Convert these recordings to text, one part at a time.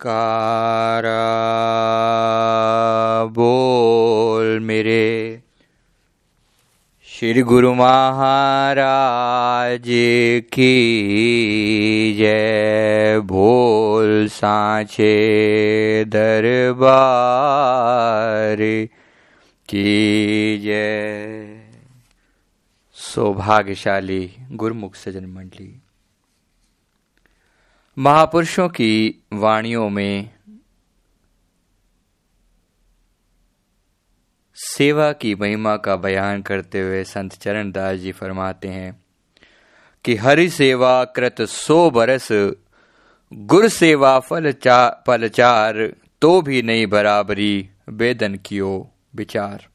कारा बोल मेरे। श्री गुरु महाराज की जय, बोल सांचे दरबार की जय। सौभाग्यशाली गुरुमुख सजन मंडली। महापुरुषों की वाणियों में सेवा की महिमा का बयान करते हुए संत चरणदास जी फरमाते हैं कि हरि सेवा कृत सो बरस, गुर सेवा फल चा फलचार तो भी नहीं बराबरी, वेदन कियो विचार।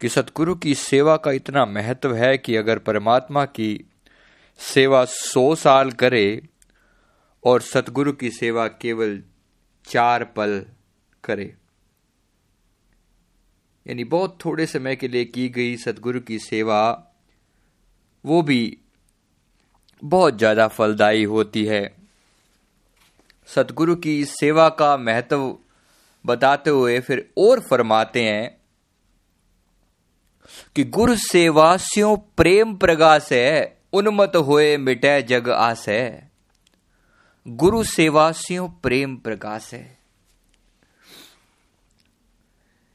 कि सतगुरु की सेवा का इतना महत्व है कि अगर परमात्मा की सेवा सौ साल करे और सतगुरु की सेवा केवल चार पल करे। यानी बहुत थोड़े समय के लिए की गई सतगुरु की सेवा, वो भी बहुत ज़्यादा फलदायी होती है। सतगुरु की सेवा का महत्व बताते हुए फिर और फरमाते हैं कि गुरु सेवास्यों प्रेम प्रगास है। उन्मत होए मिटे जग आस। है गुरु सेवासियों प्रेम प्रकाश। है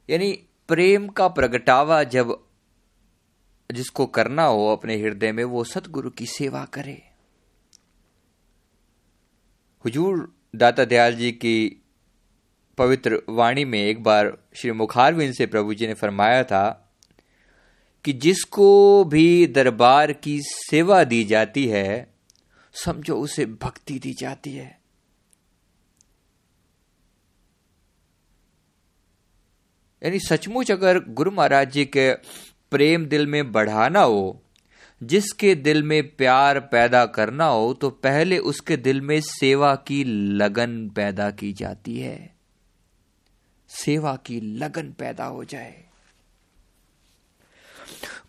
यानी प्रेम का प्रगटावा जब जिसको करना हो अपने हृदय में, वो सतगुरु की सेवा करे। हुजूर दाता दयाल जी की पवित्र वाणी में एक बार श्री मुखारविंद से प्रभु जी ने फरमाया था कि जिसको भी दरबार की सेवा दी जाती है, समझो उसे भक्ति दी जाती है। यानी सचमुच अगर गुरु महाराज जी के प्रेम दिल में बढ़ाना हो, जिसके दिल में प्यार पैदा करना हो तो पहले उसके दिल में सेवा की लगन पैदा की जाती है। सेवा की लगन पैदा हो जाए।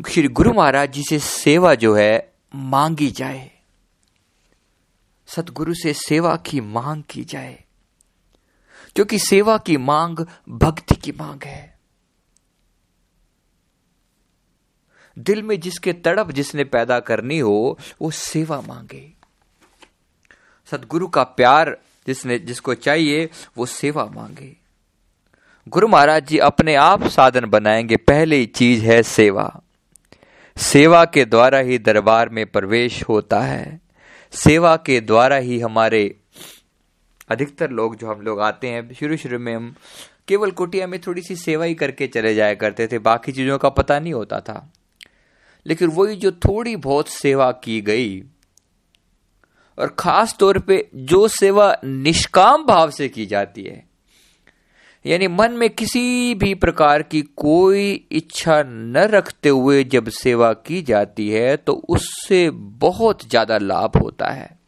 श्री गुरु महाराज जी से सेवा जो है मांगी जाए। सतगुरु से सेवा की मांग की जाए। क्योंकि सेवा की मांग भक्ति की मांग है। दिल में जिसके तड़प जिसने पैदा करनी हो, वो सेवा मांगे। सतगुरु का प्यार जिसने, जिसको चाहिए, वो सेवा मांगे। गुरु महाराज जी अपने आप साधन बनाएँगे, पहली चीज़ है सेवा। सेवा के द्वारा ही दरबार में प्रवेश होता है। सेवा के द्वारा ही हमारे अधिकतर लोग जो हम लोग आते हैं, शुरू शुरू में हम केवल कुटिया में थोड़ी सी सेवा ही करके चले जाया करते थे, बाकी चीज़ों का पता नहीं होता था। लेकिन वही जो थोड़ी बहुत सेवा की गई, और खास तौर पे जो सेवा निष्काम भाव से की जाती है यानी मन में किसी भी प्रकार की कोई इच्छा न रखते हुए जब सेवा की जाती है तो उससे बहुत ज़्यादा लाभ होता है।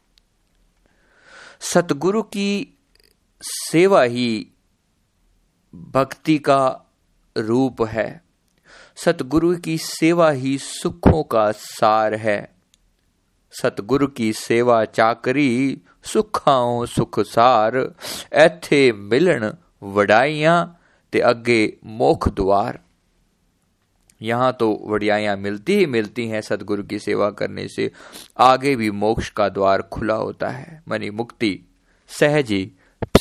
सतगुरु की सेवा ही भक्ति का रूप है। सतगुरु की सेवा ही सुखों का सार है। सतगुरु की सेवा चाकरी सुखाओ सुख सार, ऐथे मिलन वडाइयाँ ते अगे मोख द्वार। यहाँ तो वडियाइयाँ मिलती ही मिलती हैं सदगुरु की सेवा करने से। आगे भी मोक्ष का द्वार खुला होता है। मनी मुक्ति सहज ही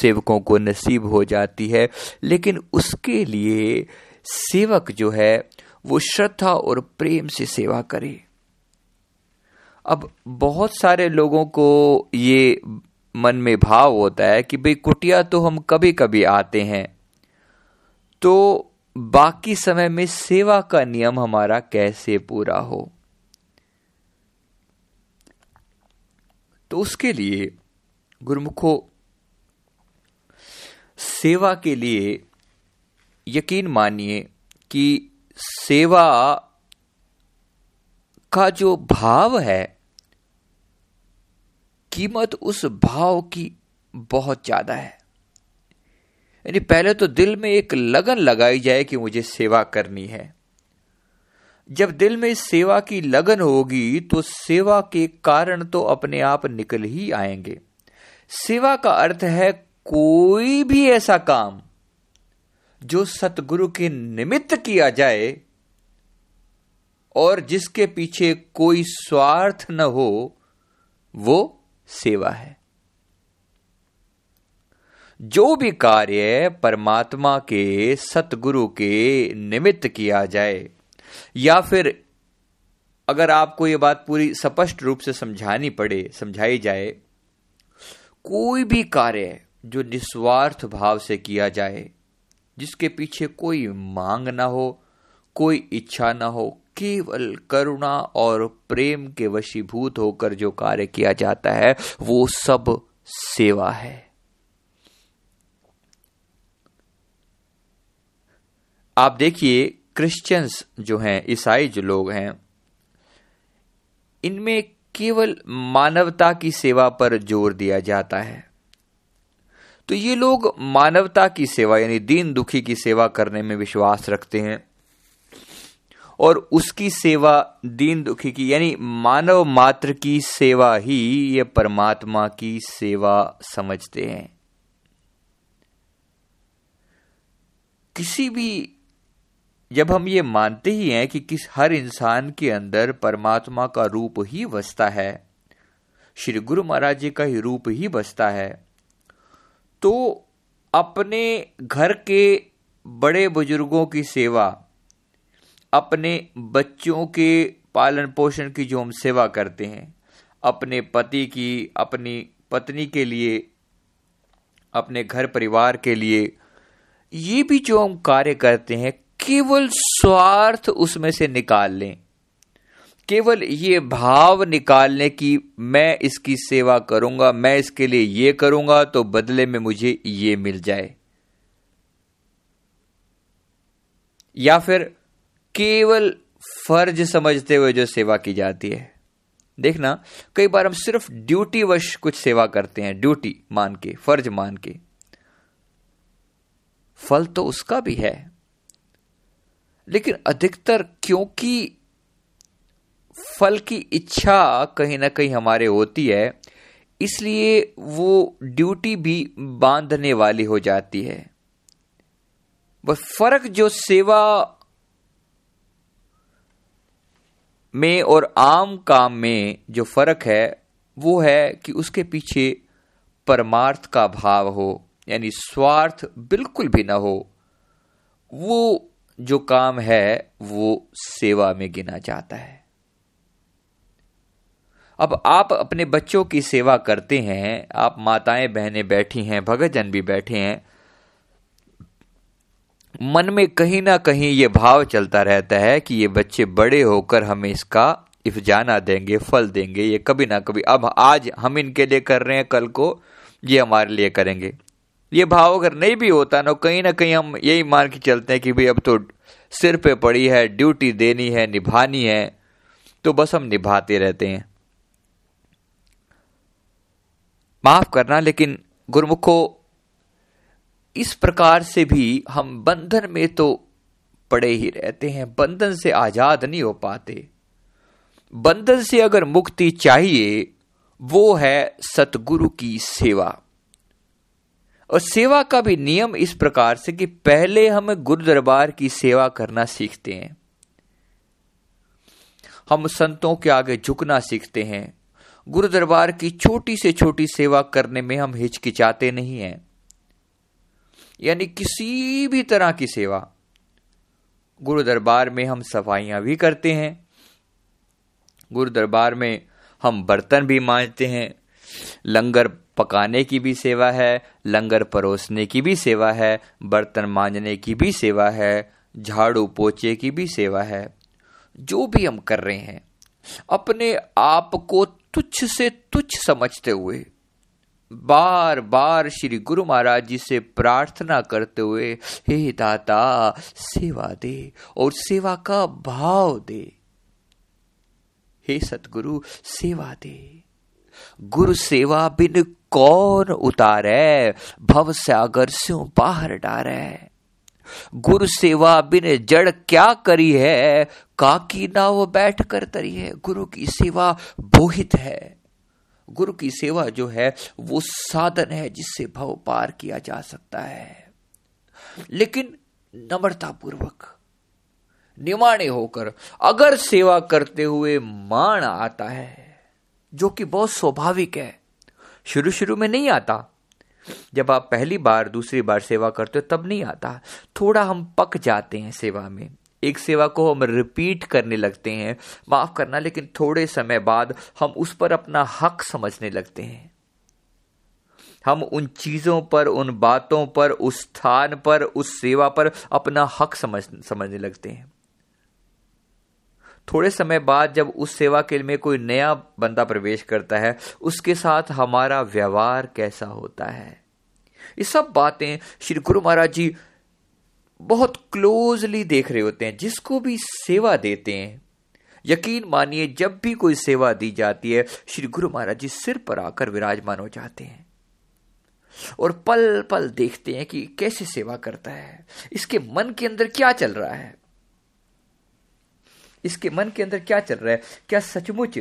सेवकों को नसीब हो जाती है। लेकिन उसके लिए सेवक जो है, वो श्रद्धा और प्रेम से सेवा करे। अब बहुत सारे लोगों को ये मन में भाव होता है कि भाई कुटिया तो हम कभी कभी आते हैं। तो बाकी समय में सेवा का नियम हमारा कैसे पूरा हो? तो उसके लिए, गुरुमुखो, सेवा के लिए यकीन मानिए कि सेवा का जो भाव है कीमत उस भाव की बहुत ज़्यादा है। यानी पहले तो दिल में एक लगन लगाई जाए कि मुझे सेवा करनी है। जब दिल में सेवा की लगन होगी तो सेवा के कारण तो अपने आप निकल ही आएँगे। सेवा का अर्थ है कोई भी ऐसा काम जो सतगुरु के निमित्त किया जाए और जिसके पीछे कोई स्वार्थ न हो, वो सेवा है। जो भी कार्य परमात्मा के, सतगुरु के निमित्त किया जाए, या फिर अगर आपको यह बात पूरी स्पष्ट रूप से समझानी पड़े, समझाई जाए, कोई भी कार्य जो निस्वार्थ भाव से किया जाए, जिसके पीछे कोई मांग ना हो, कोई इच्छा ना हो केवल करुणा और प्रेम के वशीभूत होकर जो कार्य किया जाता है, वो सब सेवा है। आप देखिए क्रिश्चियंस जो हैं, ईसाई जो लोग हैं, इनमें केवल मानवता की सेवा पर ज़ोर दिया जाता है। तो ये लोग मानवता की सेवा, यानी दीन दुखी की सेवा करने में विश्वास रखते हैं। और उसकी सेवा दीन दुखी की, यानी मानव मात्र की सेवा ही ये परमात्मा की सेवा समझते हैं। किसी भी, जब हम ये मानते ही हैं कि किस, हर इंसान के अंदर परमात्मा का रूप ही बसता है, श्री गुरु महाराज जी का ही रूप ही बसता है तो अपने घर के बड़े बुज़ुर्गों की सेवा अपने बच्चों के पालन पोषण की जो हम सेवा करते हैं, अपने पति की, अपनी पत्नी के लिए, अपने घर परिवार के लिए, ये भी जो हम कार्य करते हैं, केवल स्वार्थ उसमें से निकाल लें। केवल ये भाव निकालने की मैं इसकी सेवा करूँगा, मैं इसके लिए ये करूँगा तो बदले में मुझे ये मिल जाए। या फिर केवल फ़र्ज़ समझते हुए जो सेवा की जाती है। देखना, कई बार हम सिर्फ़ ड्यूटी वश कुछ सेवा करते हैं, ड्यूटी मान के, फ़र्ज़ मान के। फल तो उसका भी है। लेकिन अधिकतर क्योंकि फल की इच्छा कहीं ना कहीं हमारे होती है, इसलिए वो ड्यूटी भी बांधने वाली हो जाती है। बस फ़र्क जो सेवा में और आम काम में जो फ़र्क है, वो है कि उसके पीछे परमार्थ का भाव हो, यानी स्वार्थ बिल्कुल भी ना हो, वो जो काम है, वो सेवा में गिना जाता है। अब आप अपने बच्चों की सेवा करते हैं, आप माताएँ बहनें बैठी हैं, भगतजन भी बैठे हैं मन में कहीं ना कहीं ये भाव चलता रहता है कि ये बच्चे बड़े होकर हमें इसका इफजाना देंगे, फल देंगे, ये कभी ना कभी। अब आज हम इनके लिए कर रहे हैं, कल को ये हमारे लिए करेंगे। ये भाव अगर नहीं भी होता ना, कहीं ना कहीं हम यही मान के चलते हैं कि भाई अब तो सिर पे पड़ी है, ड्यूटी देनी है, निभानी है तो बस हम निभाते रहते हैं। माफ़ करना, लेकिन गुरुमुखो इस प्रकार से भी हम बंधन में तो पड़े ही रहते हैं, बंधन से आज़ाद नहीं हो पाते। बंधन से अगर मुक्ति चाहिए, वो है सतगुरु की सेवा। और सेवा का भी नियम इस प्रकार से कि पहले हम गुरु दरबार की सेवा करना सीखते हैं। हम संतों के आगे झुकना सीखते हैं। गुरु दरबार की छोटी से छोटी सेवा करने में हम हिचकिचाते नहीं हैं। यानी किसी भी तरह की सेवा। गुरु दरबार में हम सफाइयाँ भी करते हैं। गुरु दरबार में हम बर्तन भी मांजते हैं। लंगर पकाने की भी सेवा है, लंगर परोसने की भी सेवा है, बर्तन मांजने की भी सेवा है, झाड़ू पोछे की भी सेवा है। जो भी हम कर रहे हैं, अपने आप को तुच्छ से तुच्छ समझते हुए बार बार श्री गुरु महाराज जी से प्रार्थना करते हुए, हे दाता, सेवा दे और सेवा का भाव दे। हे सतगुरु, सेवा दे। गुरु सेवा बिन कौन उतारे? भव सागर से बाहर डारे। गुरु सेवा बिन जड़ क्या करी है? काकी नाव बैठ कर तरी है। गुरु की सेवा बोहित है। गुरु की सेवा जो है, वो साधन है जिससे भव पार किया जा सकता है। लेकिन नम्रता पूर्वक निमाणे होकर, अगर सेवा करते हुए मान आता है, जो कि बहुत स्वाभाविक है शुरू शुरू में नहीं आता। जब आप पहली बार, दूसरी बार सेवा करते हो, तब नहीं आता। थोड़ा हम पक जाते हैं सेवा में। एक सेवा को हम रिपीट करने लगते हैं, माफ़ करना, लेकिन थोड़े समय बाद हम उस पर अपना हक समझने लगते हैं। हम उन चीज़ों पर, उन बातों पर, उस स्थान पर, उस सेवा पर अपना हक समझ, समझने लगते हैं। थोड़े समय बाद जब उस सेवा के में कोई नया बंदा प्रवेश करता है, उसके साथ हमारा व्यवहार कैसा होता है? ये सब बातें श्री गुरु महाराज जी बहुत क्लोजली देख रहे होते हैं, जिसको भी सेवा देते हैं। यकीन मानिए, जब भी कोई सेवा दी जाती है, श्री गुरु महाराज जी सिर पर आकर विराजमान हो जाते हैं और पल पल देखते हैं कि कैसे सेवा करता है। इसके मन के अंदर क्या चल रहा है? इसके मन के अंदर क्या चल रहा है? क्या सचमुच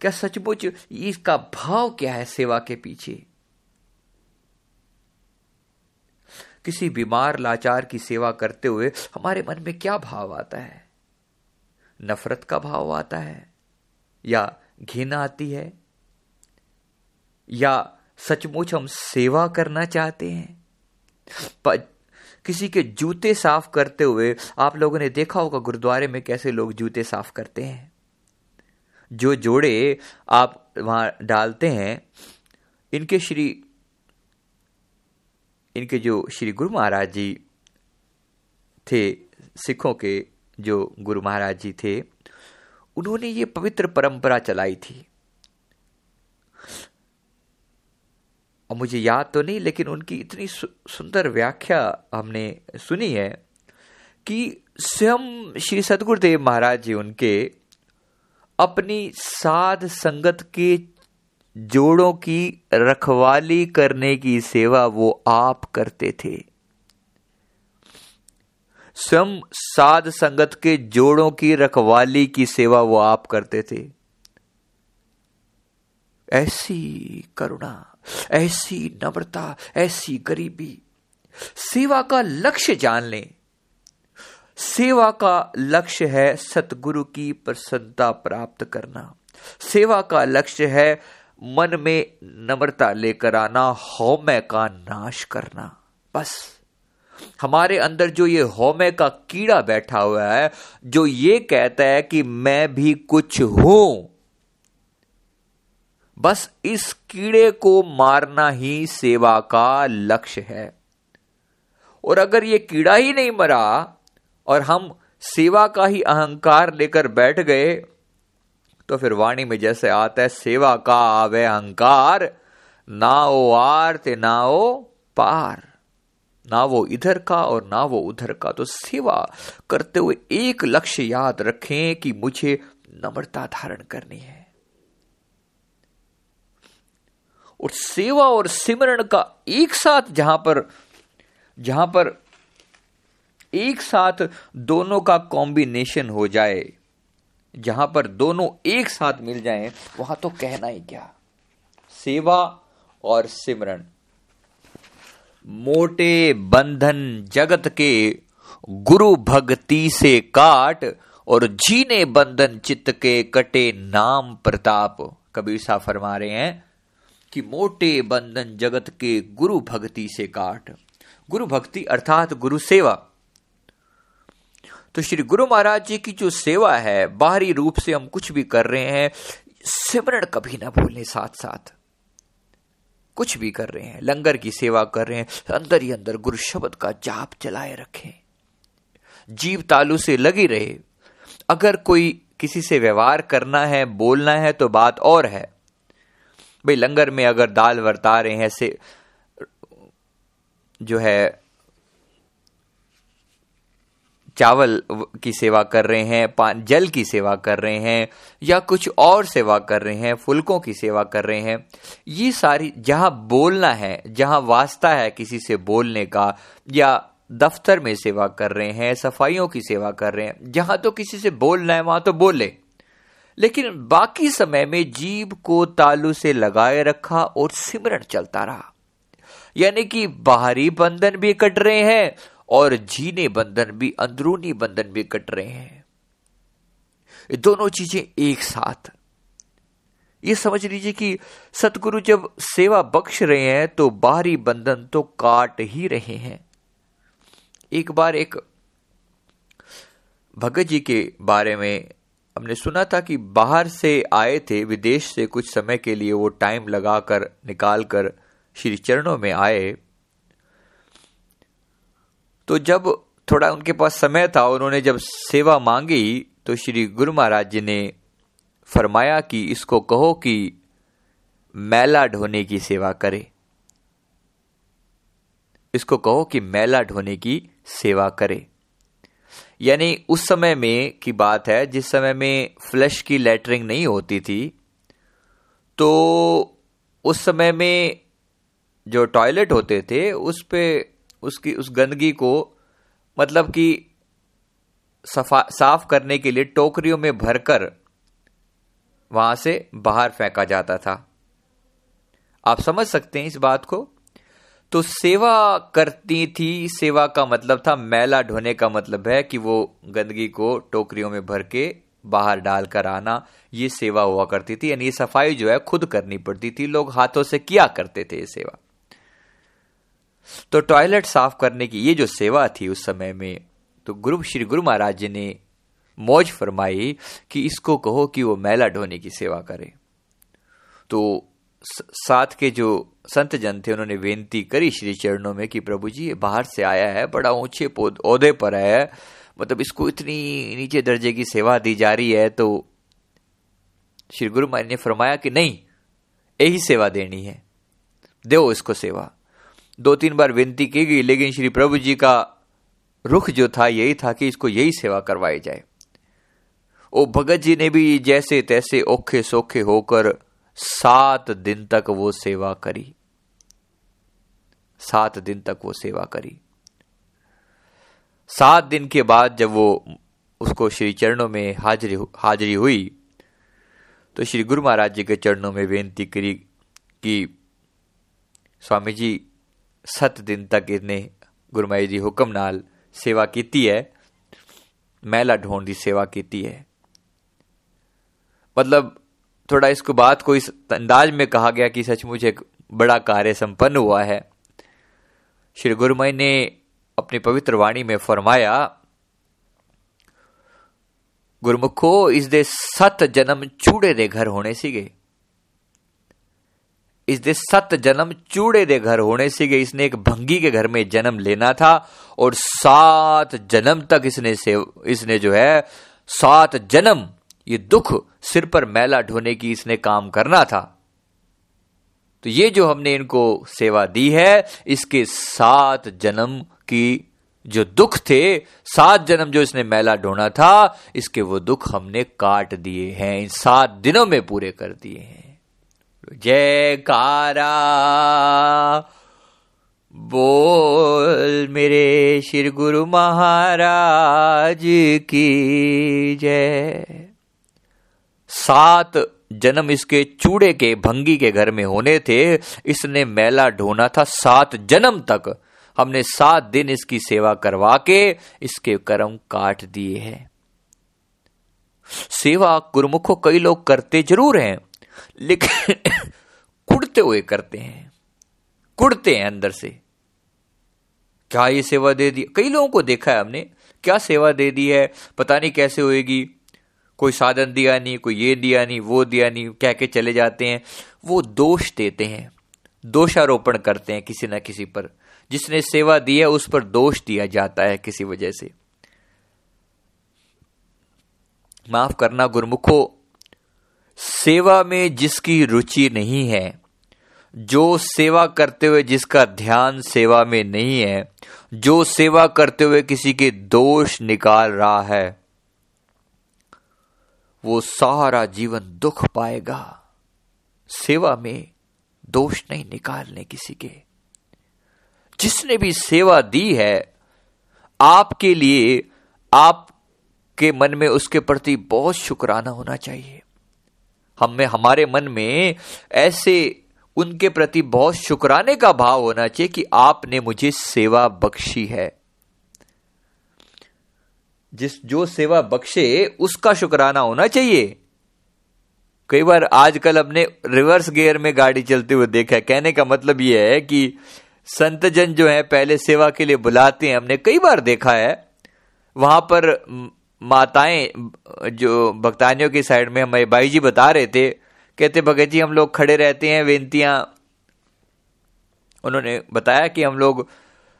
क्या सचमुच इसका भाव क्या है सेवा के पीछे? किसी बीमार लाचार की सेवा करते हुए हमारे मन में क्या भाव आता है? नफरत का भाव आता है? या घिन आती है? या सचमुच हम सेवा करना चाहते हैं? पर किसी के जूते साफ़ करते हुए आप लोगों ने देखा होगा गुरुद्वारे में कैसे लोग जूते साफ़ करते हैं। जो जोड़े आप वहाँ डालते हैं, इनके श्री इनके जो श्री गुरु महाराज जी थे, सिखों के जो गुरु महाराज जी थे, उन्होंने ये पवित्र परंपरा चलाई थी। और मुझे याद तो नहीं, लेकिन उनकी इतनी सुंदर व्याख्या हमने सुनी है कि स्वयं श्री सदगुरुदेव महाराज जी उनके अपनी साध संगत के जोड़ों की रखवाली करने की सेवा वो आप करते थे। स्वयं साध संगत के जोड़ों की रखवाली की सेवा वो आप करते थे। ऐसी करुणा, ऐसी नम्रता, ऐसी गरीबी, सेवा का लक्ष्य जान लें। सेवा का लक्ष्य है सतगुरु की प्रसन्नता प्राप्त करना। सेवा का लक्ष्य है मन में नम्रता लेकर आना, हौमय का नाश करना। बस। हमारे अंदर जो ये हौमय का कीड़ा बैठा हुआ है, जो ये कहता है कि मैं भी कुछ हूँ। बस इस कीड़े को मारना ही सेवा का लक्ष्य है। और अगर ये कीड़ा ही नहीं मरा, और हम सेवा का ही अहंकार लेकर बैठ गए तो फिर वाणी में जैसे आता है, सेवा का आवे अहंकार, ना ओ आर ते ना ओ पार, ना वो इधर का और ना वो उधर का। तो सेवा करते हुए एक लक्ष्य याद रखें कि मुझे नम्रता धारण करनी है। और सेवा और सिमरण का एक साथ जहाँ पर जहाँ पर एक साथ दोनों का कॉम्बिनेशन हो जाए जहाँ पर दोनों एक साथ मिल जाएँ, वहाँ तो कहना ही क्या? सेवा और सिमरण मोटे बंधन जगत के गुरु भक्ति से काट और जीने बंधन चित्त के कटे नाम प्रताप। कबीर साहब फरमा रहे हैं कि मोटे बंधन जगत के गुरु भक्ति से काट। गुरु भक्ति अर्थात गुरु सेवा। तो श्री गुरु महाराज जी की जो सेवा है, बाहरी रूप से हम कुछ भी कर रहे हैं सिमरण कभी ना भूलें साथ साथ कुछ भी कर रहे हैं, लंगर की सेवा कर रहे हैं, अंदर ही अंदर गुरु शब्द का जाप चलाए रखें। जीव तालु से लगी रहे। अगर कोई किसी से व्यवहार करना है, बोलना है तो बात और है। भाई, लंगर में अगर दाल वर्ता रहे हैं, से जो है चावल की सेवा कर रहे हैं जल की सेवा कर रहे हैं, या कुछ और सेवा कर रहे हैं, फुलकों की सेवा कर रहे हैं, ये सारी, जहाँ बोलना है, जहाँ वास्ता है किसी से बोलने का, या दफ्तर में सेवा कर रहे हैं, सफाइयों की सेवा कर रहे हैं, जहाँ तो किसी से बोलना है, वहाँ तो बोले। लेकिन बाकी समय में जीव को तालू से लगाए रखा और सिमरण चलता रहा। यानी कि बाहरी बंधन भी कट रहे हैं और जीने बंधन भी, अंदरूनी बंधन भी कट रहे हैं। ये दोनों चीज़ें एक साथ। ये समझ लीजिए कि सतगुरु जब सेवा बख्श रहे हैं तो बाहरी बंधन तो काट ही रहे हैं। एक बार एक भगत जी के बारे में हमने सुना था कि बाहर से आए थे, विदेश से कुछ समय के लिए वो टाइम लगाकर निकाल कर श्री चरणों में आए। तो जब थोड़ा उनके पास समय था, उन्होंने जब सेवा मांगी तो श्री गुरु महाराज जी ने फरमाया कि इसको कहो कि मैला ढोने की सेवा करे। इसको कहो कि मैला ढोने की सेवा करे। यानी उस समय में की बात है, जिस समय में फ्लश की लेटरिंग नहीं होती थी तो उस समय में जो टॉयलेट होते थे, उस पे उसकी, उस गंदगी को मतलब कि सफ़ा करने के लिए टोकरियों में भरकर वहाँ से बाहर फेंका जाता था। आप समझ सकते हैं इस बात को? तो सेवा करती थी, सेवा का मतलब था, मैला ढोने का मतलब है कि वो गंदगी को टोकरियों में भर के बाहर डालकर आना, ये सेवा हुआ करती थी, यानी ये सफ़ाई जो है खुद करनी पड़ती थी, लोग हाथों से किया करते थे ये सेवा। तो टॉयलेट साफ़ करने की ये जो सेवा थी उस समय में तो गुरु, श्री गुरु महाराज जी ने मौज फरमाई कि इसको कहो कि वो मैला ढोने की सेवा करे। तो साथ के जो संत जन थे, उन्होंने बेनती करी श्री चरणों में कि प्रभु जी, ये बाहर से आया है, बड़ा ऊँचे औहदे पर है मतलब इसको इतनी नीचे दर्जे की सेवा दी जा रही है तो श्री गुरु महाराज ने फरमाया कि नहीं, यही सेवा देनी है, दो इसको सेवा। दो तीन बार विनती की गई, लेकिन श्री प्रभु जी का रुख जो था, यही था कि इसको यही सेवा करवाई जाए। ओ भगत जी ने भी जैसे तैसे औखे सौखे होकर सात दिन तक वो सेवा करी। सात दिन तक वो सेवा करी। सात दिन के बाद जब वो उसको श्री चरणों में हाजिरी हाजिरी हुई तो श्री गुरु महाराज जी के चरणों में बेनती करी कि स्वामी जी सत दिन तक गुरु महाराज जी हुक्म नाल सेवा की है, मैला ढोंड की सेवा की है। मतलब थोड़ा इसको बात को इस अंदाज में कहा गया कि सचमुच एक बड़ा कार्य संपन्न हुआ है। श्री गुरुमय ने अपनी पवित्र वाणी में फरमाया, गुरमुखो, इस दे सत जन्म चूड़े दे घर होने सीगे। इस दे सत जन्म चूड़े दे घर होने सीगे इसने एक भंगी के घर में जन्म लेना था और सात जन्म तक इसने से, इसने जो है, सात जन्म, ये दुख सिर पर मैला ढोने की इसने काम करना था। तो ये जो हमने इनको सेवा दी है, इसके सात जन्म की जो दुख थे, सात जन्म जो इसने मैला ढोना था, इसके वो दुख हमने काट दिए हैं, इन सात दिनों में पूरे कर दिए हैं। जयकारा। बोल मेरे श्री गुरु महाराज की जय। सात जन्म इसके चूड़े के भंगी के घर में होने थे, इसने मैला ढोना था सात जन्म तक। हमने सात दिन इसकी सेवा करवा के इसके कर्म काट दिए हैं। सेवा गुरुमुखो कई लोग करते ज़रूर हैं लेकिन कुड़ते हुए करते हैं। कुड़ते हैं अंदर से। क्या ये सेवा दे दी? कई लोगों को देखा है हमने। क्या सेवा दे दी है? पता नहीं कैसे होएगी। कोई साधन दिया नहीं, कोई ये दिया नहीं, वो दिया नहीं, कह के चले जाते हैं। वो दोष देते हैं। दोषारोपण करते हैं किसी ना किसी पर। जिसने सेवा दी है, उस पर दोष दिया जाता है किसी वजह से। माफ़ करना, गुरमुखो सेवा में जिसकी रुचि नहीं है, जो सेवा करते हुए जिसका ध्यान सेवा में नहीं है, जो सेवा करते हुए किसी के दोष निकाल रहा है, वो सारा जीवन दुख पाएगा। सेवा में दोष नहीं निकालने किसी के। जिसने भी सेवा दी है, आपके लिए, आपके मन में उसके प्रति बहुत शुक्राना होना चाहिए। हमें हमारे मन में ऐसे उनके प्रति बहुत शुक्राने का भाव होना चाहिए कि आपने मुझे सेवा बख्शी है। जिस जो सेवा बख्शे, उसका शुक्राना होना चाहिए। कई बार आजकल अपने रिवर्स गियर में गाड़ी चलते हुए देखा है। कहने का मतलब यह है कि संत जन जो है, पहले सेवा के लिए बुलाते हैं। हमने कई बार देखा है, वहाँ पर माताएँ, जो भक्तानियों की साइड में हमारे भाई जी बता रहे थे, कहते, भगत जी, हम लोग खड़े रहते हैं, बेनतियाँ। उन्होंने बताया कि हम लोग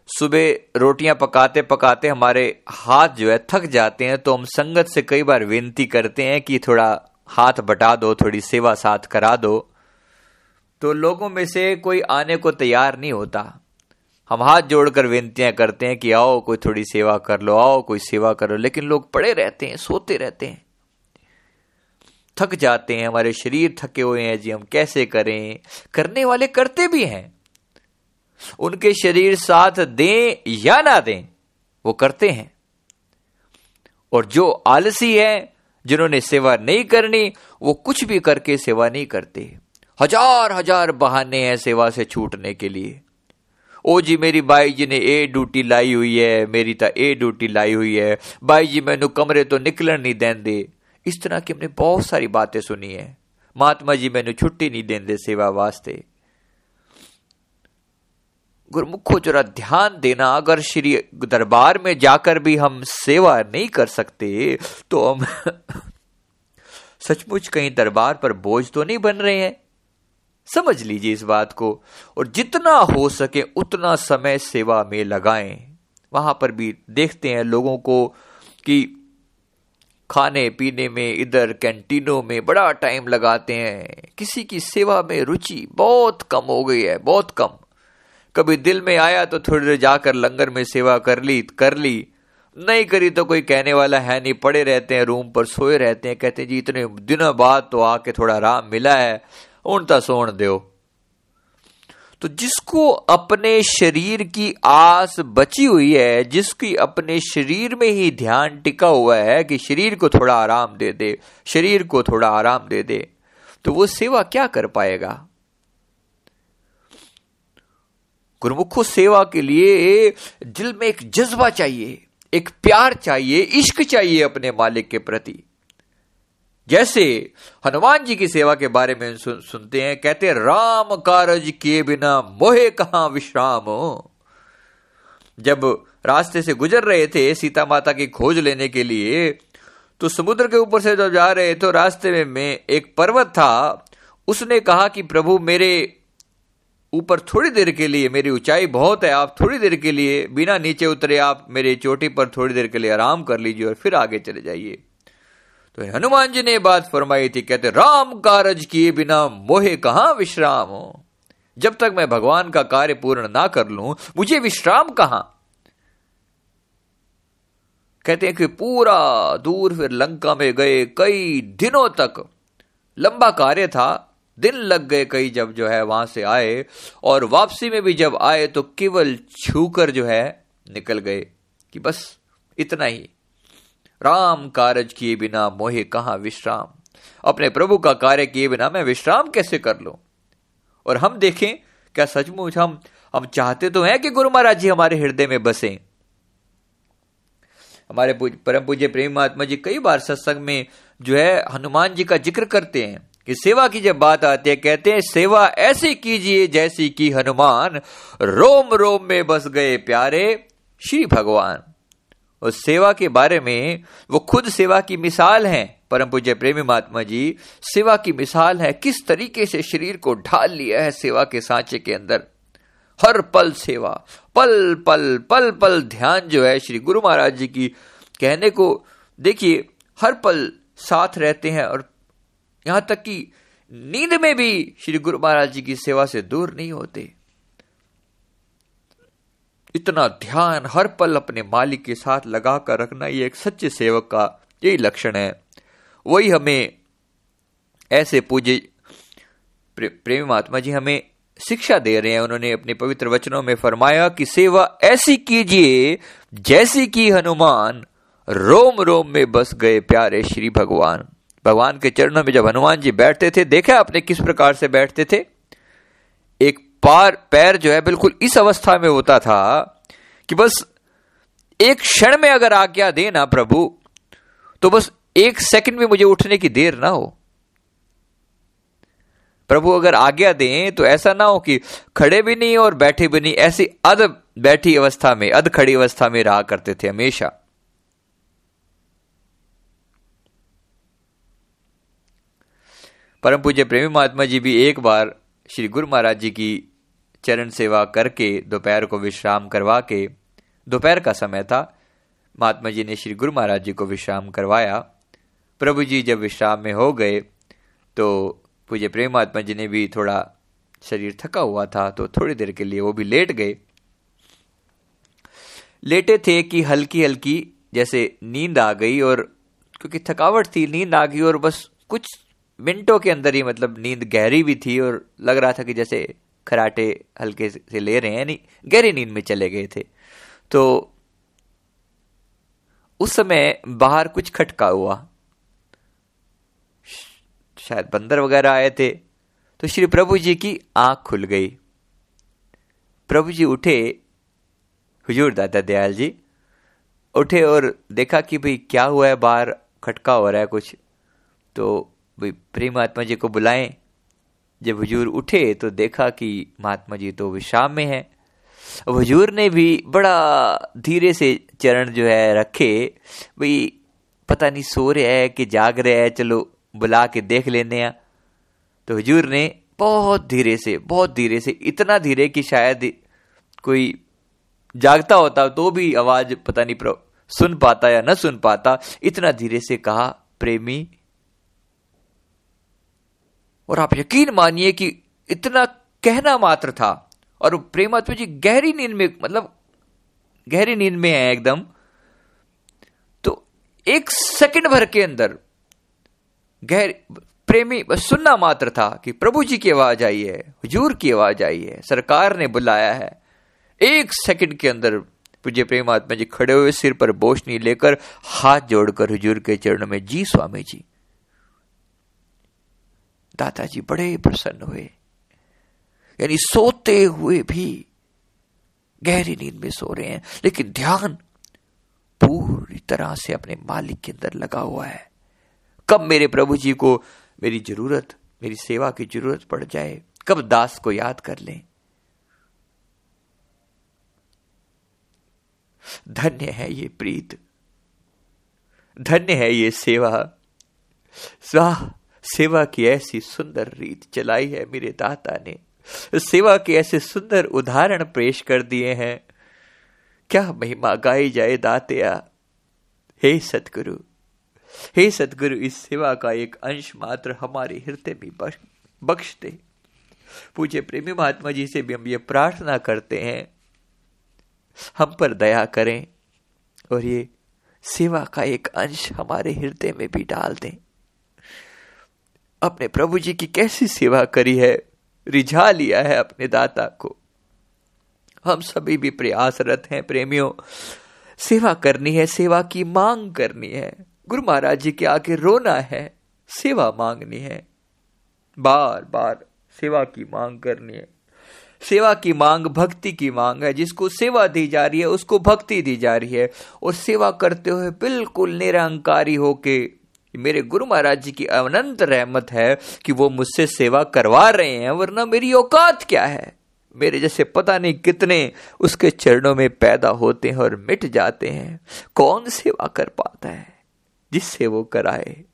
सुबह रोटियाँ पकाते पकाते हमारे हाथ जो है थक जाते हैं तो हम संगत से कई बार विनती करते हैं कि थोड़ा हाथ बटा दो, थोड़ी सेवा साथ करा दो। तो लोगों में से कोई आने को तैयार नहीं होता। हम हाथ जोड़कर विनतियाँ करते हैं कि आओ, कोई थोड़ी सेवा कर लो, आओ, कोई सेवा करो लेकिन लोग पड़े रहते हैं, सोते रहते हैं। थक जाते हैं, हमारे शरीर थके हुए हैं, जी हम कैसे करें? करने वाले करते भी हैं। उनके शरीर साथ दें या ना दें, वो करते हैं। और जो आलसी है, जिन्होंने सेवा नहीं करनी, वो कुछ भी करके सेवा नहीं करते। हज़ार हज़ार बहाने हैं सेवा से छूटने के लिए। ओ जी, मेरी बाई जी ने ए ड्यूटी लाई हुई है, मेरी तो ए ड्यूटी लाई हुई है। बाई जी, मैनू कमरे तो निकलन नहीं देंदे। इस तरह की हमने बहुत सारी बातें सुनी है। महात्मा जी मैनू छुट्टी नहीं देंदे सेवा वास्ते। गुरमुखो, जरा ध्यान देना, अगर श्री दरबार में जाकर भी हम सेवा नहीं कर सकते तो हम सचमुच कहीं दरबार पर बोझ तो नहीं बन रहे हैं। समझ लीजिए इस बात को और जितना हो सके उतना समय सेवा में लगाएँ। वहाँ पर भी देखते हैं लोगों को कि खाने पीने में इधर कैंटीनों में बड़ा टाइम लगाते हैं। किसी की सेवा में रुचि बहुत कम हो गई है, बहुत कम। कभी दिल में आया तो थोड़ी देर जाकर लंगर में सेवा कर ली कर ली। नहीं करी तो कोई कहने वाला है नहीं, पड़े रहते हैं, रूम पर सोए रहते हैं, कहते हैं, जी, इतने दिनों बाद तो आके थोड़ा आराम मिला है उनता सोन दो तो जिसको अपने शरीर की आस बची हुई है, जिसकी अपने शरीर में ही ध्यान टिका हुआ है कि शरीर को थोड़ा आराम दे दे, शरीर को थोड़ा आराम दे दे तो वो सेवा क्या कर पाएगा? गुरुमुखो, सेवा के लिए दिल में एक जज्बा चाहिए, एक प्यार चाहिए, इश्क चाहिए अपने मालिक के प्रति। जैसे हनुमान जी की सेवा के बारे में सुन, सुनते हैं कहते हैं राम कारज किए बिना मोहे कहा विश्राम? जब रास्ते से गुजर रहे थे सीता माता की खोज लेने के लिए तो समुद्र के ऊपर से जब जा रहे तो रास्ते में, में एक पर्वत था। उसने कहा कि प्रभु मेरे ऊपर थोड़ी देर के लिए मेरी ऊंचाई बहुत है आप थोड़ी देर के लिए बिना नीचे उतरे आप मेरी चोटी पर थोड़ी देर के लिए आराम कर लीजिए और फिर आगे चले जाइए। तो हनुमान जी ने बात फरमाई थी, कहते, राम कारज किए बिना मोहे कहा विश्राम हो? जब तक मैं भगवान का कार्य पूर्ण ना कर लू, मुझे विश्राम कहाँ? कहते हैं कि पूरा दूर फिर लंका में गए कई दिनों तक। लंबा कार्य था, दिन लग गए कई जब जो है वहाँ से आए, और वापसी में भी जब आए तो केवल छूकर जो है निकल गए कि बस इतना ही। राम कारज किए बिना मोहे कहा विश्राम? अपने प्रभु का कार्य किए बिना मैं विश्राम कैसे कर लू? और हम देखें, क्या सचमुच हम हम चाहते तो हैं कि गुरु महाराज जी हमारे हृदय में बसे। हमारे परम पूज्य प्रेम महात्मा जी कई बार सत्संग में जो है, हनुमान जी का ज़िक्र करते हैं कि सेवा की जब बात आती है, कहते हैं, सेवा ऐसी कीजिए जैसी की हनुमान रोम रोम में बस गए प्यारे श्री भगवान। और सेवा के बारे में वो खुद सेवा की मिसाल हैं। परम पूज्य प्रेमी महात्मा जी, सेवा की मिसाल है। किस तरीके से शरीर को ढाल लिया है सेवा के सांचे के अंदर? हर पल सेवा, पल पल पल पल ध्यान जो है श्री गुरु महाराज जी की कहने को देखिए, हर पल साथ रहते हैं और यहाँ तक कि नींद में भी श्री गुरु महाराज जी की सेवा से दूर नहीं होते। इतना ध्यान हर पल अपने मालिक के साथ लगा कर रखना ये एक सच्चे सेवक का यही लक्षण है। वही हमें ऐसे पूजे प्रे, प्रेमी महात्मा जी हमें शिक्षा दे रहे हैं। उन्होंने अपने पवित्र वचनों में फरमाया कि सेवा ऐसी कीजिए जैसी कि हनुमान रोम रोम में बस गए प्यारे श्री भगवान। भगवान के चरणों में जब हनुमान जी बैठते थे देखा आपने किस प्रकार से बैठते थे? एक पार, पैर जो है बिल्कुल इस अवस्था में होता था कि बस एक क्षण में अगर आज्ञा दे ना प्रभु तो बस एक सेकंड में मुझे उठने की देर ना हो। प्रभु अगर आज्ञा दें तो ऐसा ना हो कि खड़े भी नहीं और बैठे भी नहीं, ऐसी अध बैठी अवस्था में अध खड़ी अवस्था में रहा करते थे हमेशा। परम पूज्य प्रेमी महात्मा जी भी एक बार श्री गुरु महाराज जी की चरण सेवा करके दोपहर को विश्राम करवा के, दोपहर का समय था, महात्मा जी ने श्री गुरु महाराज जी को विश्राम करवाया। प्रभु जी जब विश्राम में हो गए तो पूज्य प्रेम महात्मा जी ने भी थोड़ा शरीर थका हुआ था तो थोड़ी देर के लिए वो भी लेट गए। लेटे थे कि हल्की हल्की जैसे नींद आ गई और क्योंकि थकावट थी, नींद आ गई और बस कुछ मिनटों के अंदर ही मतलब नींद गहरी भी थी और लग रहा था कि जैसे खराटे हल्के से ले रहे हैं, यानी गहरी नींद में चले गए थे। तो उस समय बाहर कुछ खटका हुआ। शायद बंदर वगैरह आए थे। तो श्री प्रभु जी की आँख खुल गई। प्रभु जी उठे। हुजूर दादा दयाल जी उठे और देखा कि भाई क्या हुआ है, बाहर खटका हो रहा है कुछ। तो भाई, प्रेम महात्मा जी को बुलाएँ। जब हजूर उठे तो देखा कि महात्मा जी तो विश्राम में है। हजूर ने भी बड़ा धीरे से चरण जो है रखे। भाई, पता नहीं सो रहे है कि जाग रहे है, चलो बुला के देख लेने आ तो हजूर ने बहुत धीरे से, बहुत धीरे से, इतना धीरे कि शायद कोई जागता होता तो भी आवाज़ पता नहीं सुन पाता या न सुन पाता, इतना धीरे से कहा, प्रेमी और आप यकीन मानिए कि इतना कहना मात्र था और प्रेमात्मा जी गहरी नींद में मतलब गहरी नींद में है एकदम तो एक सेकंड भर के अंदर गहर प्रेमी सुनना मात्र था कि प्रभु जी की आवाज़ आई है, हुजूर की आवाज़ आई है, सरकार ने बुलाया है। एक सेकंड के अंदर पूज्य प्रेमात्मा जी खड़े हुए सिर पर बोशनी लेकर हाथ जोड़कर हुजूर के चरणों में, जी स्वामी जी। दादाजी बड़े प्रसन्न हुए। यानी सोते हुए भी गहरी नींद में सो रहे हैं, लेकिन ध्यान पूरी तरह से अपने मालिक के अंदर लगा हुआ है। कब मेरे प्रभु जी को मेरी ज़रूरत, मेरी सेवा की ज़रूरत पड़ जाए, कब दास को याद कर लें। धन्य है ये प्रीत, धन्य है ये सेवा। स्वाह सेवा की ऐसी सुंदर रीत चलाई है मेरे दाता ने। सेवा के ऐसे सुंदर उदाहरण पेश कर दिए हैं। क्या महिमा गाई जाए दातिया? हे सतगुरु हे सतगुरु इस सेवा का एक अंश मात्र हमारे हृदय में बख्श दे पूज्य प्रेमी महात्मा जी से भी हम ये प्रार्थना करते हैं। हम पर दया करें और ये सेवा का एक अंश हमारे हृदय में भी डाल दें। अपने प्रभु जी की कैसी सेवा करी है, रिझा लिया है अपने दाता को। हम सभी भी प्रयासरत हैं, प्रेमियों। सेवा करनी है, सेवा की मांग करनी है। गुरु महाराज जी के आगे रोना है, सेवा मांगनी है। बार बार सेवा की मांग करनी है। सेवा की मांग भक्ति की मांग है। जिसको सेवा दी जा रही है, उसको भक्ति दी जा रही है। और सेवा करते हुए बिल्कुल निरंकारी होके मेरे गुरु महाराज जी की अनंत रहमत है कि वो मुझसे सेवा करवा रहे हैं, वरना मेरी औकात क्या है? मेरे जैसे पता नहीं कितने उसके चरणों में पैदा होते हैं और मिट जाते हैं। कौन सेवा कर पाता है? जिससे वो कराए?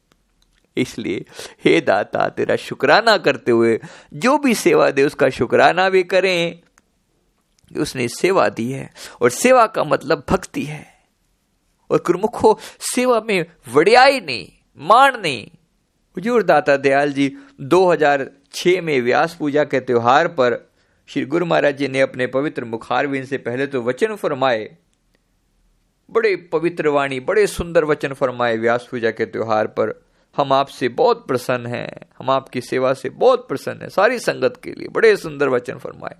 इसलिए, हे दाता, तेरा शुक्राना करते हुए जो भी सेवा दे, उसका शुक्राना भी करें। उसने सेवा दी है और सेवा का मतलब भक्ति है। और गुरुमुखो, सेवा में वड़ियाई नहीं। मान नहीं हजूर दाता दयाल जी 2006 में व्यास पूजा के त्योहार पर श्री गुरु महाराज जी ने अपने पवित्र मुखारविंद से पहले तो वचन फरमाए। बड़े पवित्र वाणी, बड़े सुंदर वचन फरमाए व्यास पूजा के त्योहार पर। हम आपसे बहुत प्रसन्न हैं, हम आपकी सेवा से बहुत प्रसन्न हैं, सारी संगत के लिए बड़े सुंदर वचन फरमाए।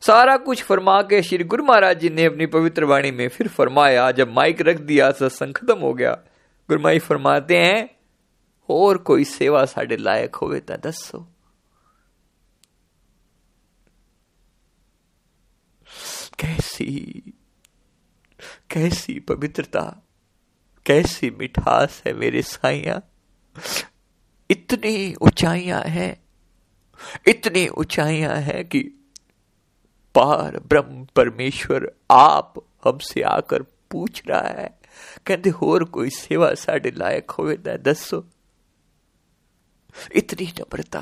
सारा कुछ फरमा के श्री गुरु महाराज जी ने अपनी पवित्र वाणी में फिर फरमाया, जब माइक रख दिया, सत्संग खत्म हो गया। गुरु माई फरमाते हैं, और कोई सेवा साढ़े लायक होवे तो दसो कैसी कैसी पवित्रता, कैसी मिठास है मेरे साइया। इतनी ऊंचाइयाँ हैं, इतनी ऊंचाइयाँ हैं कि पार ब्रह्म परमेश्वर आप हमसे आकर पूछ रहा है। कहते होर कोई सेवा साढ़े लायक हो दसो इतनी नम्रता,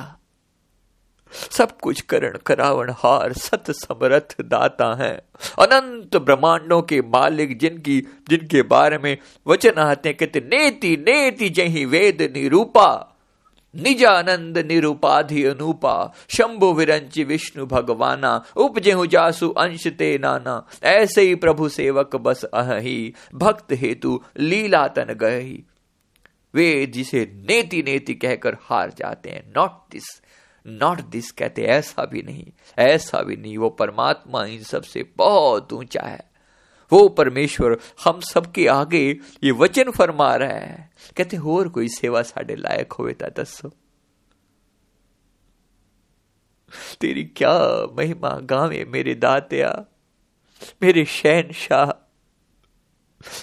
सब कुछ करण करावण हार सत समरथ दाता है। अनंत ब्रह्मांडों के मालिक जिनकी, जिनके बारे में वचन आते कहते नेति नेति जही वेद निरूपा। निजानंद निरुपाधि अनुपा, शंभु विरंच विष्णु भगवाना, उपजेहु जासु अंश ते नाना, ऐसे ही प्रभु सेवक बस अहि भक्त हेतु लीला तन गही। वे जिसे नेति नेति कहकर हार जाते हैं नॉट दिस नॉट दिस कहते ऐसा भी नहीं, ऐसा भी नहीं, वो परमात्मा इन सबसे बहुत ऊँचा है। वो परमेश्वर, हम सबके आगे ये वचन फरमा रहा है। कहते होर कोई सेवा साढ़े लायक ता दसो। तेरी क्या महिमा गावे मेरे दातिया, मेरे शहनशाह।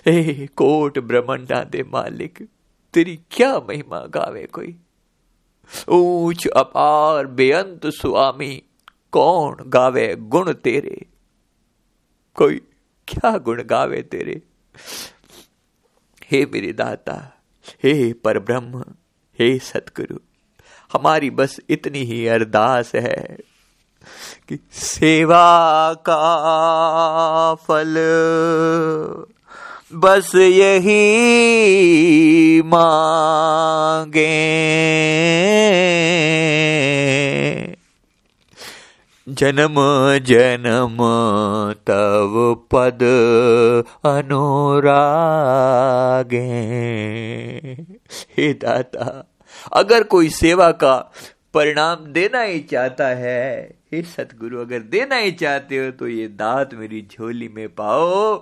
ए कोट ब्रह्मंडा दे मालिक, तेरी क्या महिमा गावे कोई? ऊंच, अपार, बेअंत स्वामी कौन गावे गुण तेरे? कोई क्या गुण गावे तेरे? हे मेरे दाता, हे पर ब्रह्म हे सतगुरु, हमारी बस इतनी ही अरदास है कि सेवा का फल बस यही मांगे। जन्म जन्म, तव पद अनुरागे। हे दाता, अगर कोई सेवा का परिणाम देना ही चाहता है, हे सतगुरु, अगर देना ही चाहते हो तो ये दात मेरी झोली में पाओ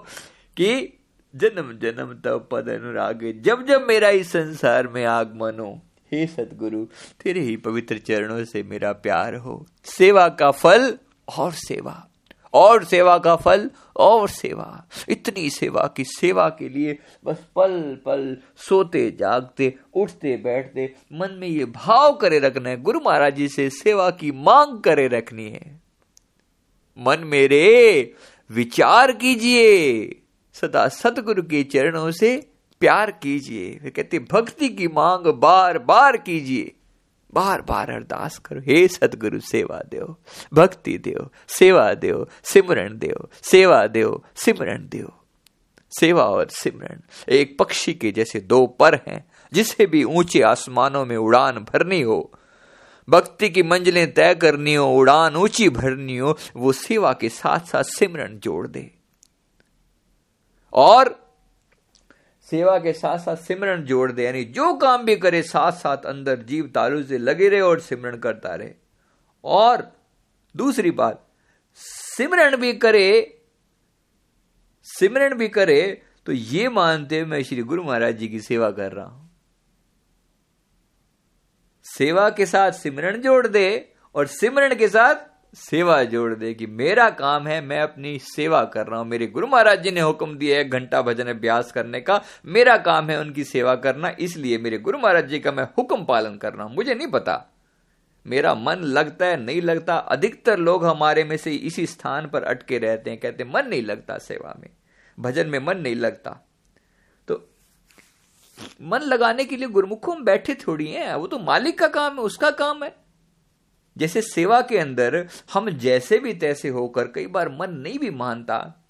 कि जन्म जन्म तब पद अनुरागे। जब जब मेरा इस संसार में आगमन हो हे सतगुरु तेरे ही पवित्र चरणों से मेरा प्यार हो। सेवा का फल और सेवा और सेवा का फल और सेवा। इतनी सेवा की सेवा के लिए बस पल पल सोते, जागते, उठते, बैठते, मन में ये भाव करे रखना है, गुरु महाराज जी से सेवा की मांग करे रखनी है। मन मेरे, विचार कीजिए, सदा सतगुरु के चरणों से प्यार कीजिए। वे कहते, भक्ति की मांग बार बार कीजिए। बार बार अरदास करो। हे सतगुरु सेवा दो। भक्ति दो। सेवा दो। सिमरण दो। सेवा दो। सिमरण दो। सेवा और सिमरण एक पक्षी के जैसे दो पर हैं, जिसे भी ऊँचे आसमानों में उड़ान भरनी हो। भक्ति की मंजिलें तय करनी हो, उड़ान ऊँची भरनी हो, वो सेवा के साथ साथ सिमरण जोड़ दे। और सेवा के साथ साथ सिमरण जोड़ दे, यानी जो काम भी करे साथ साथ अंदर जीव तालु से लगे रहे और सिमरण करता रहे। और दूसरी बात सिमरण भी करे सिमरण भी करे तो ये मानते मैं श्री गुरु महाराज जी की सेवा कर रहा हूँ। सेवा के साथ सिमरण जोड़ दे और सिमरण के साथ सेवा जोड़ दे कि मेरा काम है, मैं अपनी सेवा कर रहा हूँ। मेरे गुरु महाराज जी ने हुक्म दिया है घंटा भजन अभ्यास करने का। मेरा काम है उनकी सेवा करना, इसलिए मेरे गुरु महाराज जी का मैं हुक्म पालन कर रहा हूँ। मुझे नहीं पता। मेरा मन लगता है, नहीं लगता। अधिकतर लोग हमारे में से इसी स्थान पर अटके रहते हैं, कहते मन नहीं लगता सेवा में। भजन में मन नहीं लगता। तो मन लगाने के लिए गुरुमुखों में बैठे थोड़ी हैं। वो तो मालिक का काम है, उसका काम है। जैसे सेवा के अंदर हम जैसे भी तैसे होकर कई बार मन नहीं भी मानता,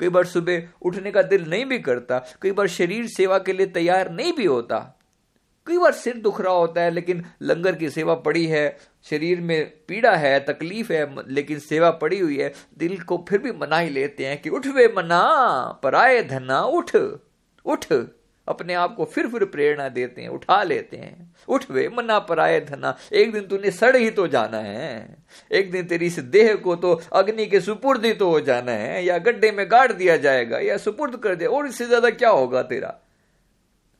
कई बार सुबह उठने का दिल नहीं भी करता, कई बार शरीर सेवा के लिए तैयार नहीं भी होता। कई बार सिर दुख रहा होता है, लेकिन लंगर की सेवा पड़ी है, शरीर में पीड़ा है, तकलीफ़ है, लेकिन सेवा पड़ी हुई है, दिल को फिर भी मना ही लेते हैं कि उठ वे मना, पराए धना, उठ उठ। अपने आप को फिर फिर प्रेरणा देते हैं, उठा लेते हैं। उठ वे मना पराए धना एक दिन तूने सड़ ही तो जाना है। एक दिन तेरी इस देह को तो अग्नि के सुपुर्द ही तो हो जाना है, या गड्ढे में गाड़ दिया जाएगा, या सुपुर्द कर दिया और इससे ज़्यादा क्या होगा तेरा?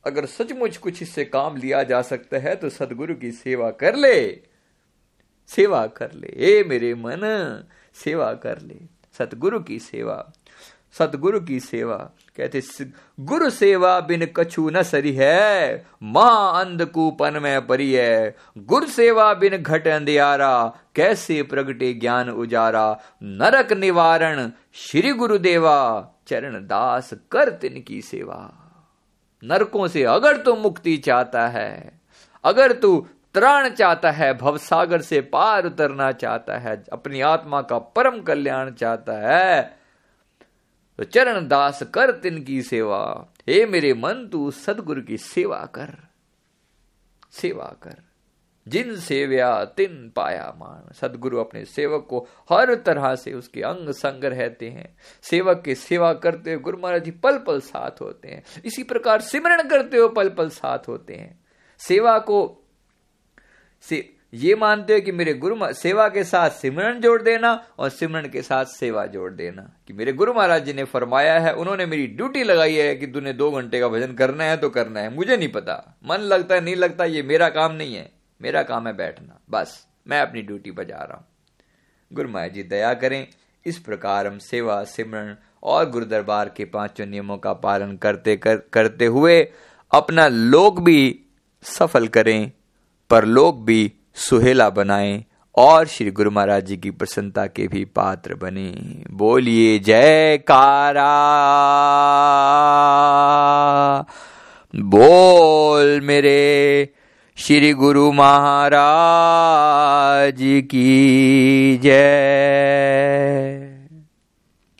अगर सचमुच कुछ इससे काम लिया जा सकता है तो सदगुरु की सेवा कर ले। सेवा कर ले। ए मेरे मन, सेवा कर ले। सतगुरु की सेवा। सतगुरु की सेवा। कहते गुरु सेवा बिन कछु न सरी है, माँ अंधकूपन में परी है। गुरु सेवा बिन घट अंधियारा, कैसे प्रगटे ज्ञान उजारा। नरक निवारण श्री गुरुदेवा, चरण दास कर तिन की सेवा। नरकों से अगर तू मुक्ति चाहता है, अगर तू त्राण चाहता है, भवसागर से पार उतरना चाहता है, अपनी आत्मा का परम कल्याण चाहता है तो चरण दास कर तिन की सेवा। हे मेरे मन, तू सदगुरु की सेवा कर। सेवा कर। जिन सेव्या तिन पाया मान। सदगुरु अपने सेवक को हर तरह से उसके अंग संग रहते हैं। सेवक की सेवा करते हुए गुरु महाराज जी पल पल साथ होते हैं। इसी प्रकार सिमरण करते हुए पल पल साथ होते हैं। सेवा को से ये मानते हो कि मेरे गुरु सेवा के साथ सिमरन जोड़ देना और सिमरन के साथ सेवा जोड़ देना। कि मेरे गुरु महाराज जी ने फरमाया है उन्होंने मेरी ड्यूटी लगाई है कि तूने दो घंटे का भजन करना है तो करना है। मुझे नहीं पता। मन लगता है नहीं लगता ये मेरा काम नहीं है। मेरा काम है बैठना। बस मैं अपनी ड्यूटी बजा रहा हूँ। गुरु महाराज जी दया करें। इस प्रकार हम सेवा सिमरन और गुरु दरबार के पाँचों नियमों का पालन करते कर, करते हुए अपना लोक भी सफल करें पर लोग भी सुहेला बनाए और श्री गुरु महाराज जी की प्रसन्नता के भी पात्र बने। बोलिए जय कारा बोल मेरे श्री गुरु महाराज की जय।